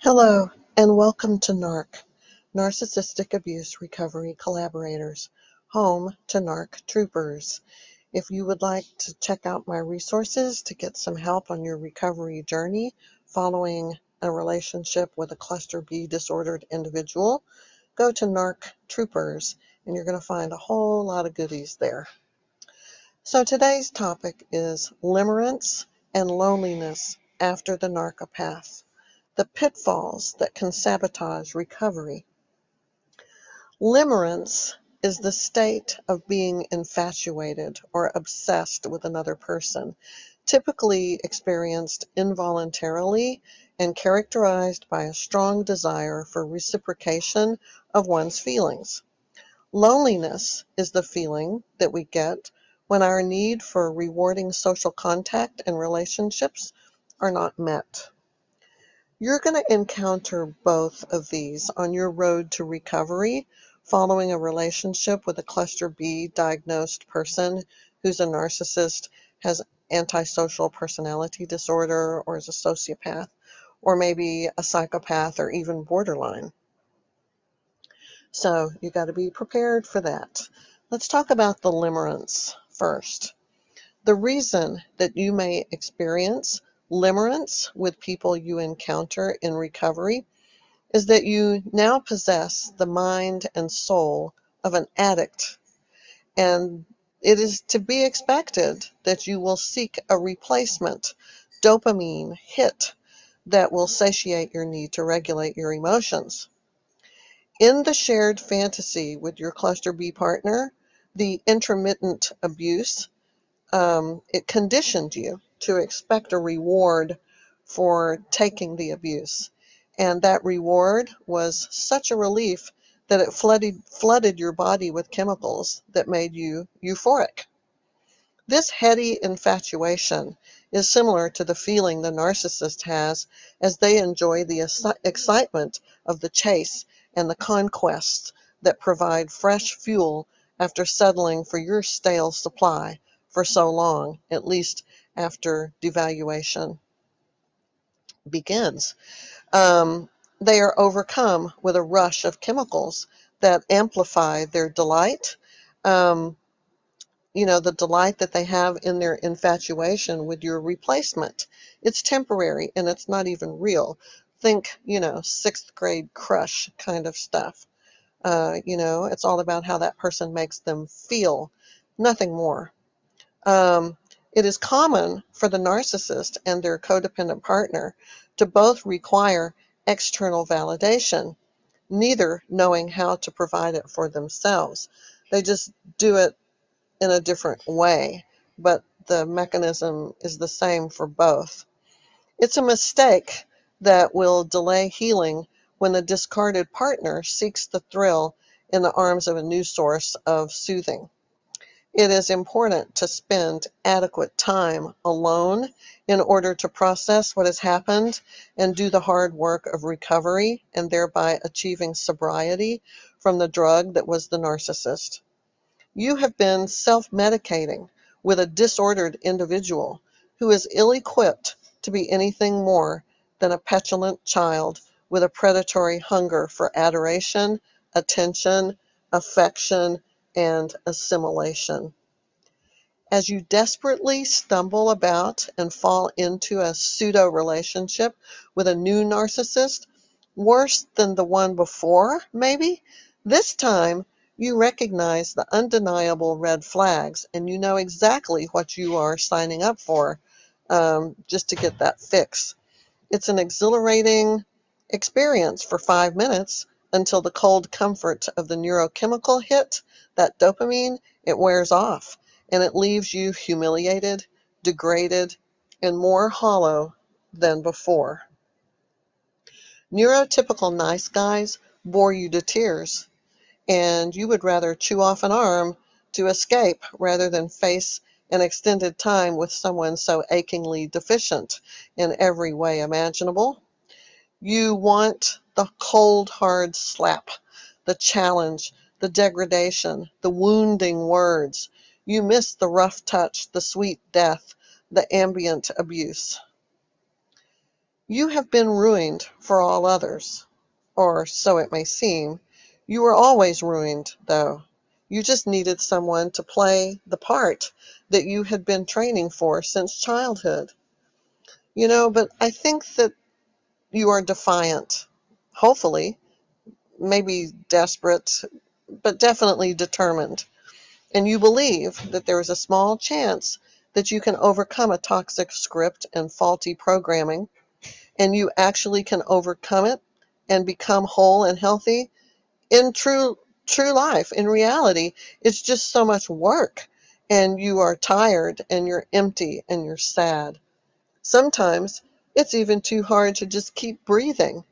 Hello, and welcome to NARC, Narcissistic Abuse Recovery Collaborators, home to NARC Troopers. If you would like to check out my resources to get some help on your recovery journey following a relationship with a cluster B disordered individual, go to NARC Troopers and you're going to find a whole lot of goodies there. So today's topic is limerence and loneliness after the narcopath the pitfalls that can sabotage recovery. Limerence is the state of being infatuated or obsessed with another person, typically experienced involuntarily and characterized by a strong desire for reciprocation of one's feelings. Loneliness is the feeling that we get when our need for rewarding social contact and relationships are not met. You're going to encounter both of these on your road to recovery following a relationship with a cluster B diagnosed person who's a narcissist, has antisocial personality disorder, or is a sociopath, or maybe a psychopath or even borderline. So you got to be prepared for that. Let's talk about the limerence first. The reason that you may experience limerence with people you encounter in recovery is that you now possess the mind and soul of an addict. And it is to be expected that you will seek a replacement dopamine hit that will satiate your need to regulate your emotions. In the shared fantasy with your cluster B partner, the intermittent abuse, um, it conditioned you to expect a reward for taking the abuse. And that reward was such a relief that it flooded, flooded your body with chemicals that made you euphoric. This heady infatuation is similar to the feeling the narcissist has as they enjoy the excitement of the chase and the conquests that provide fresh fuel after settling for your stale supply for so long, at least after devaluation begins. Um, they are overcome with a rush of chemicals that amplify their delight. Um, you know, the delight that they have in their infatuation with your replacement. It's temporary and it's not even real. Think, you know, sixth grade crush kind of stuff. Uh, you know, it's all about how that person makes them feel, nothing more. Um, it is common for the narcissist and their codependent partner to both require external validation, neither knowing how to provide it for themselves. They just do it in a different way, but the mechanism is the same for both. It's a mistake that will delay healing when the discarded partner seeks the thrill in the arms of a new source of soothing. It is important to spend adequate time alone in order to process what has happened and do the hard work of recovery and thereby achieving sobriety from the drug that was the narcissist. You have been self medicating with a disordered individual who is ill equipped to be anything more than a petulant child with a predatory hunger for adoration, attention, affection, and assimilation. As you desperately stumble about and fall into a pseudo relationship with a new narcissist, worse than the one before, maybe, this time you recognize the undeniable red flags and you know exactly what you are signing up for um, just to get that fix. It's an exhilarating experience for five minutes until the cold comfort of the neurochemical hit, that dopamine, it wears off and it leaves you humiliated, degraded, and more hollow than before. Neurotypical nice guys bore you to tears, and you would rather chew off an arm to escape rather than face an extended time with someone so achingly deficient in every way imaginable. You want the cold, hard slap, the challenge, the degradation, the wounding words. You miss the rough touch, the sweet death, the ambient abuse. You have been ruined for all others, or so it may seem. You were always ruined, though. You just needed someone to play the part that you had been training for since childhood. You know, but I think that you are defiant, hopefully, maybe desperate, but definitely determined. And you believe that there is a small chance that you can overcome a toxic script and faulty programming and you actually can overcome it and become whole and healthy in true true life. In reality it's just so much work and you are tired and you're empty and you're sad. Sometimes it's even too hard to just keep breathing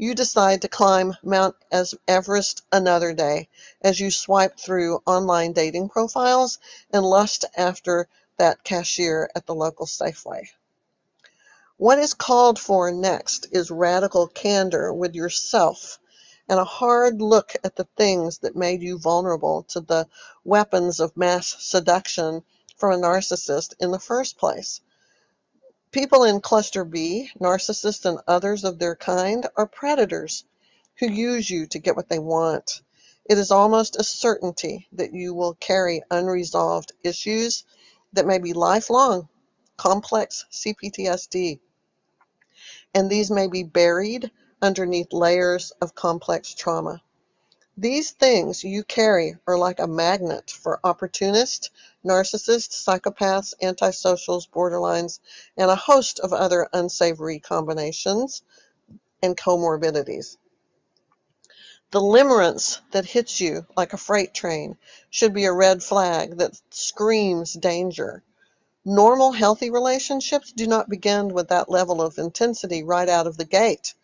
you decide to climb mount everest another day as you swipe through online dating profiles and lust after that cashier at the local safeway what is called for next is radical candor with yourself and a hard look at the things that made you vulnerable to the weapons of mass seduction from a narcissist in the first place. People in cluster B, narcissists and others of their kind, are predators who use you to get what they want. It is almost a certainty that you will carry unresolved issues that may be lifelong, complex CPTSD and these may be buried underneath layers of complex trauma. These things you carry are like a magnet for opportunists, narcissists, psychopaths, antisocials, borderlines, and a host of other unsavory combinations and comorbidities. The limerence that hits you like a freight train should be a red flag that screams danger. Normal, healthy relationships do not begin with that level of intensity right out of the gate.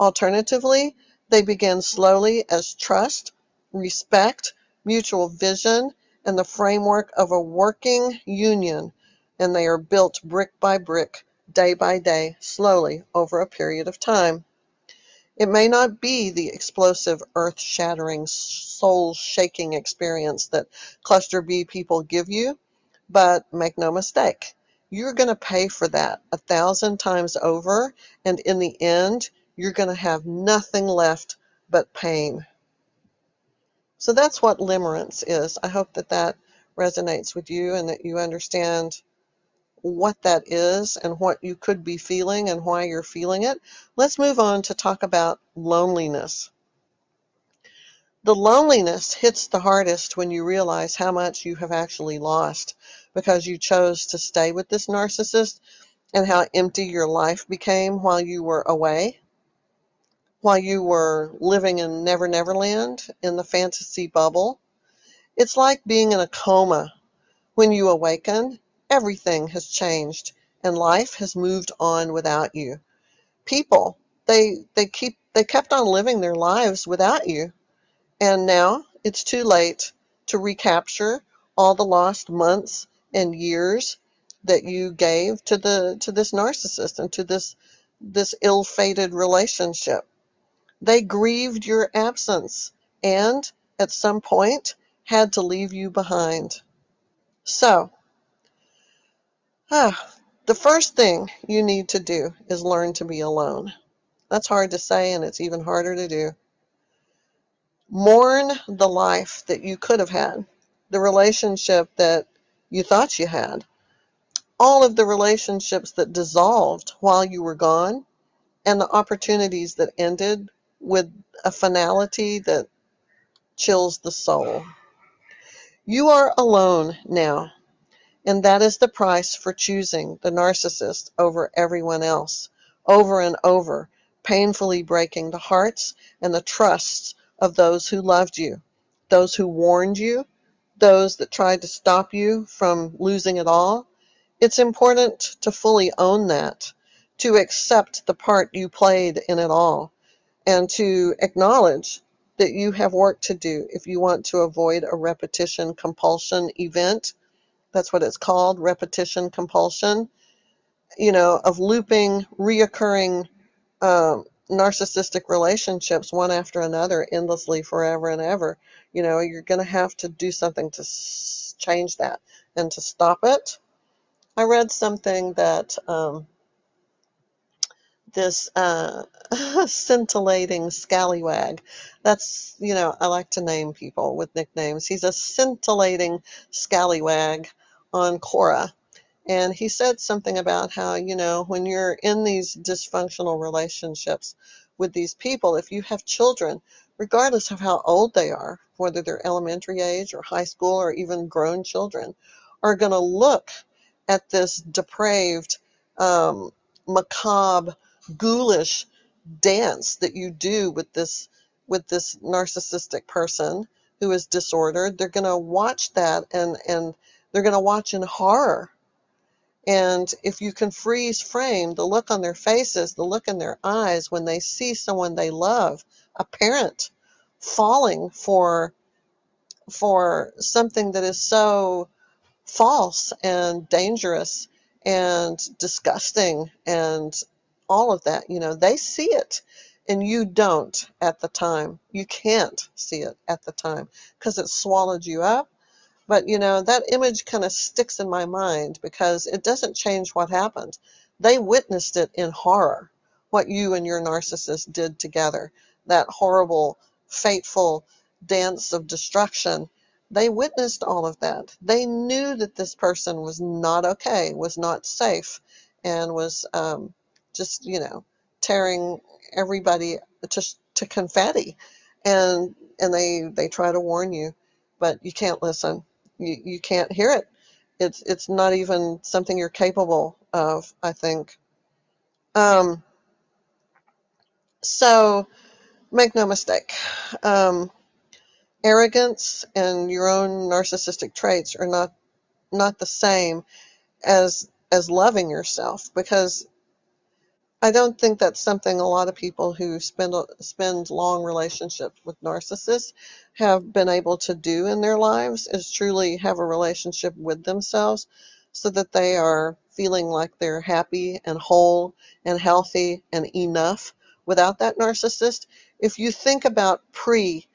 Alternatively, they begin slowly as trust, respect, mutual vision, and the framework of a working union, and they are built brick by brick, day by day, slowly over a period of time. It may not be the explosive, earth shattering, soul shaking experience that Cluster B people give you but make no mistake, you're going to pay for that a thousand times over, and in the end, you're going to have nothing left but pain. So that's what limerence is. I hope that that resonates with you and that you understand what that is and what you could be feeling and why you're feeling it. Let's move on to talk about loneliness. The loneliness hits the hardest when you realize how much you have actually lost because you chose to stay with this narcissist and how empty your life became while you were away, while you were living in Never Never Land in the fantasy bubble. It's like being in a coma. When you awaken, everything has changed and life has moved on without you. People, they they keep they kept on living their lives without you and now it's too late to recapture all the lost months and years that you gave to the to this narcissist and to this this ill-fated relationship. They grieved your absence and at some point had to leave you behind. So, ah, the first thing you need to do is learn to be alone. That's hard to say and it's even harder to do. Mourn the life that you could have had, the relationship that you thought you had, all of the relationships that dissolved while you were gone, and the opportunities that ended with a finality that chills the soul. You are alone now, and that is the price for choosing the narcissist over everyone else, over and over, painfully breaking the hearts and the trusts of those who loved you, those who warned you, those that tried to stop you from losing it all, it's important to fully own that, to accept the part you played in it all, and to acknowledge that you have work to do if you want to avoid a repetition compulsion event. That's what it's called, repetition compulsion, you know, of looping, reoccurring um, narcissistic relationships one after another endlessly forever and ever. You know, you're going to have to do something to change that and to stop it. I read something that um, this uh, scintillating scallywag. That's, you know, I like to name people with nicknames. He's a scintillating scallywag on Quora. And he said something about how, you know, when you're in these dysfunctional relationships with these people, if you have children, regardless of how old they are, whether they're elementary age or high school or even grown children, are going to look at this depraved, um, macabre, ghoulish dance that you do with this with this narcissistic person who is disordered. They're going to watch that and and they're going to watch in horror. And if you can freeze frame the look on their faces, the look in their eyes when they see someone they love, a parent falling for for something that is so false and dangerous and disgusting and all of that. You know, they see it and you don't at the time. You can't see it at the time because it swallowed you up. But, you know, that image kind of sticks in my mind because it doesn't change what happened. They witnessed it in horror, what you and your narcissist did together, that horrible, fateful dance of destruction they witnessed all of that. They knew that this person was not okay, was not safe, and was um, just, you know, tearing everybody to, to confetti. And and they they try to warn you, but you can't listen. You you can't hear it. It's it's not even something you're capable of. I think. Um, so make no mistake. Um, arrogance and your own narcissistic traits are not not the same as as loving yourself because I don't think that's something a lot of people who spend spend long relationships with narcissists have been able to do in their lives is truly have a relationship with themselves so that they are feeling like they're happy and whole and healthy and enough without that narcissist. If you think about pre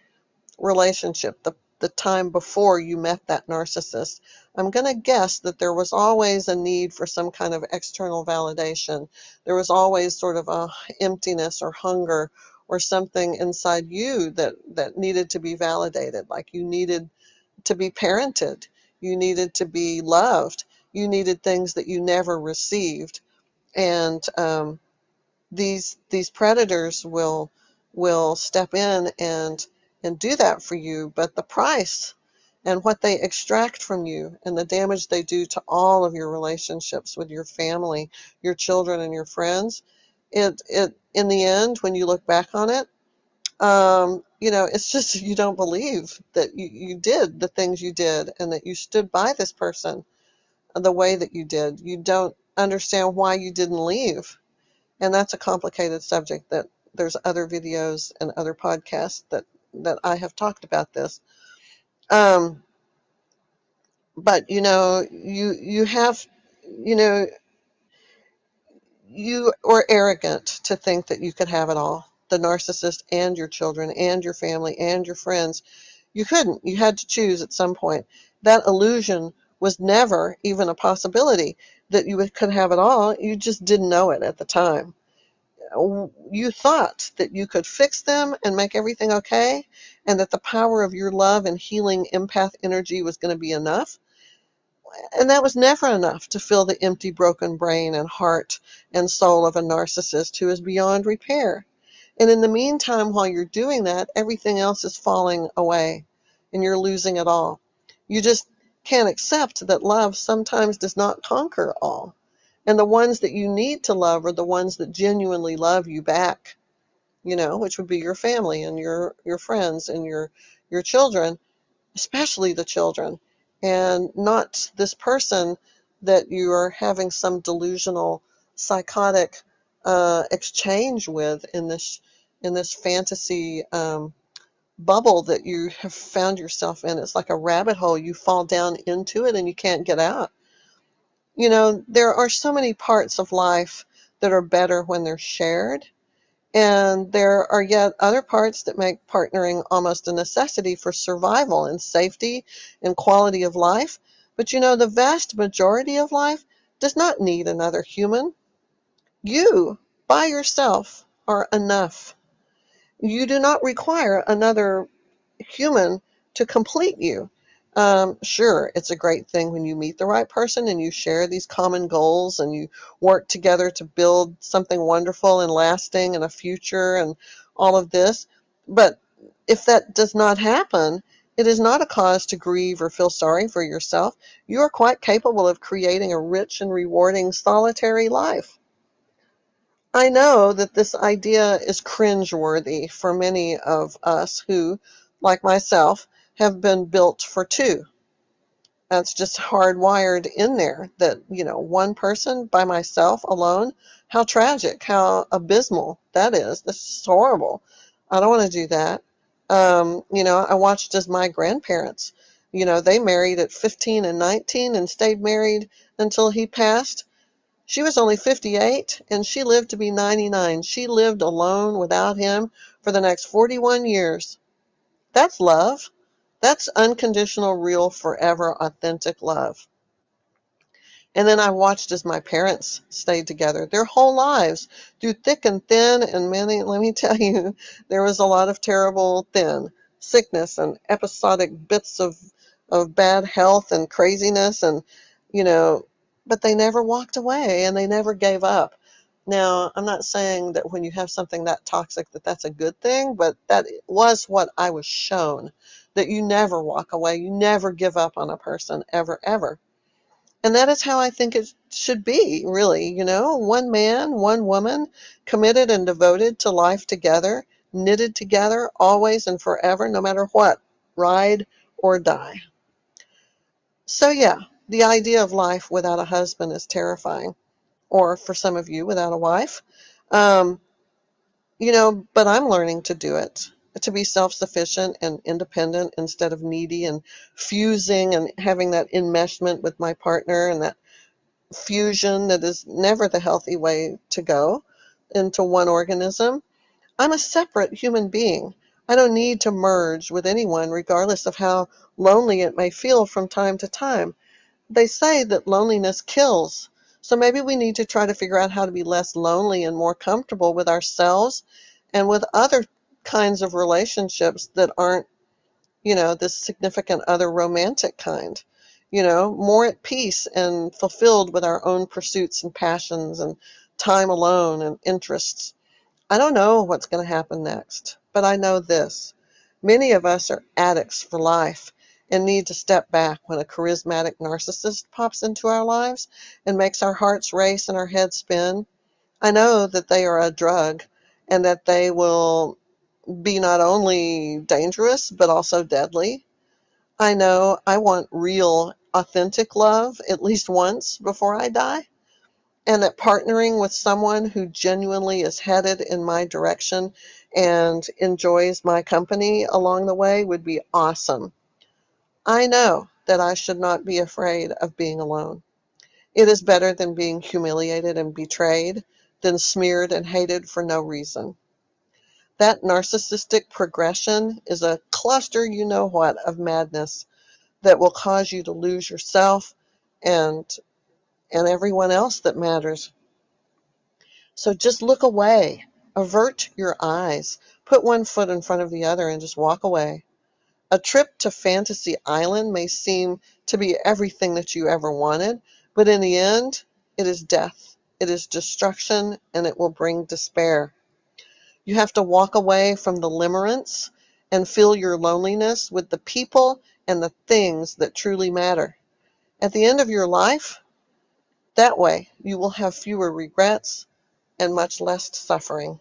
relationship, the, the time before you met that narcissist, I'm going to guess that there was always a need for some kind of external validation. There was always sort of a emptiness or hunger or something inside you that, that needed to be validated, like you needed to be parented, you needed to be loved, you needed things that you never received. And um, these these predators will will step in and and do that for you, but the price and what they extract from you and the damage they do to all of your relationships with your family, your children, and your friends, it, it in the end, when you look back on it, um, you know, it's just you don't believe that you, you did the things you did and that you stood by this person the way that you did. You don't understand why you didn't leave. And that's a complicated subject that there's other videos and other podcasts that that I have talked about this. Um, but you know, you you have, you know, you were arrogant to think that you could have it all. The narcissist and your children and your family and your friends. You couldn't. You had to choose at some point. That illusion was never even a possibility that you could have it all. You just didn't know it at the time you thought that you could fix them and make everything okay, and that the power of your love and healing empath energy was going to be enough. And that was never enough to fill the empty, broken brain and heart and soul of a narcissist who is beyond repair. And in the meantime, while you're doing that, everything else is falling away and you're losing it all. You just can't accept that love sometimes does not conquer all. And the ones that you need to love are the ones that genuinely love you back, you know, which would be your family and your, your friends and your, your children, especially the children, and not this person that you are having some delusional, psychotic uh, exchange with in this in this fantasy um, bubble that you have found yourself in. It's like a rabbit hole. You fall down into it and you can't get out. You know, there are so many parts of life that are better when they're shared. And there are yet other parts that make partnering almost a necessity for survival and safety and quality of life. But you know, the vast majority of life does not need another human. You, by yourself, are enough. You do not require another human to complete you. Um, sure, it's a great thing when you meet the right person and you share these common goals and you work together to build something wonderful and lasting and a future and all of this. But if that does not happen, it is not a cause to grieve or feel sorry for yourself. You are quite capable of creating a rich and rewarding solitary life. I know that this idea is cringeworthy for many of us who, like myself, have been built for two. That's just hardwired in there that, you know, one person by myself alone, how tragic, how abysmal that is. This is horrible. I don't want to do that. Um, you know, I watched as my grandparents, you know, they married at 15 and 19 and stayed married until he passed. She was only 58 and she lived to be 99. She lived alone without him for the next 41 years. That's love. That's unconditional, real, forever, authentic love. And then I watched as my parents stayed together their whole lives through thick and thin. And many, let me tell you, there was a lot of terrible thin sickness and episodic bits of, of bad health and craziness. And, you know, but they never walked away and they never gave up. Now, I'm not saying that when you have something that toxic that that's a good thing, but that was what I was shown that you never walk away, you never give up on a person ever ever. And that is how I think it should be, really, you know, one man, one woman, committed and devoted to life together, knitted together always and forever no matter what, ride or die. So yeah, the idea of life without a husband is terrifying or for some of you without a wife. Um, you know, but I'm learning to do it, to be self sufficient and independent instead of needy and fusing and having that enmeshment with my partner and that fusion that is never the healthy way to go into one organism. I'm a separate human being. I don't need to merge with anyone, regardless of how lonely it may feel from time to time. They say that loneliness kills. So maybe we need to try to figure out how to be less lonely and more comfortable with ourselves and with other kinds of relationships that aren't, you know, this significant other romantic kind. You know, more at peace and fulfilled with our own pursuits and passions and time alone and interests. I don't know what's going to happen next, but I know this. Many of us are addicts for life and need to step back when a charismatic narcissist pops into our lives and makes our hearts race and our heads spin. I know that they are a drug and that they will be not only dangerous but also deadly. I know I want real, authentic love at least once before I die, and that partnering with someone who genuinely is headed in my direction and enjoys my company along the way would be awesome. I know that I should not be afraid of being alone. It is better than being humiliated and betrayed, than smeared and hated for no reason. That narcissistic progression is a cluster, you know what, of madness that will cause you to lose yourself and and everyone else that matters. So just look away. Avert your eyes. Put one foot in front of the other and just walk away. A trip to Fantasy Island may seem to be everything that you ever wanted, but in the end, it is death, it is destruction, and it will bring despair. You have to walk away from the limerence and fill your loneliness with the people and the things that truly matter. At the end of your life, that way you will have fewer regrets and much less suffering.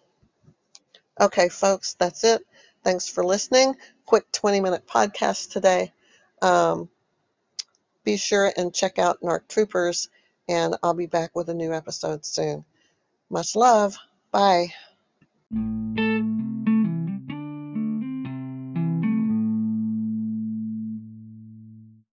Okay, folks, that's it. Thanks for listening. Quick 20 minute podcast today. Um, be sure and check out Narc Troopers and I'll be back with a new episode soon. Much love. Thank you.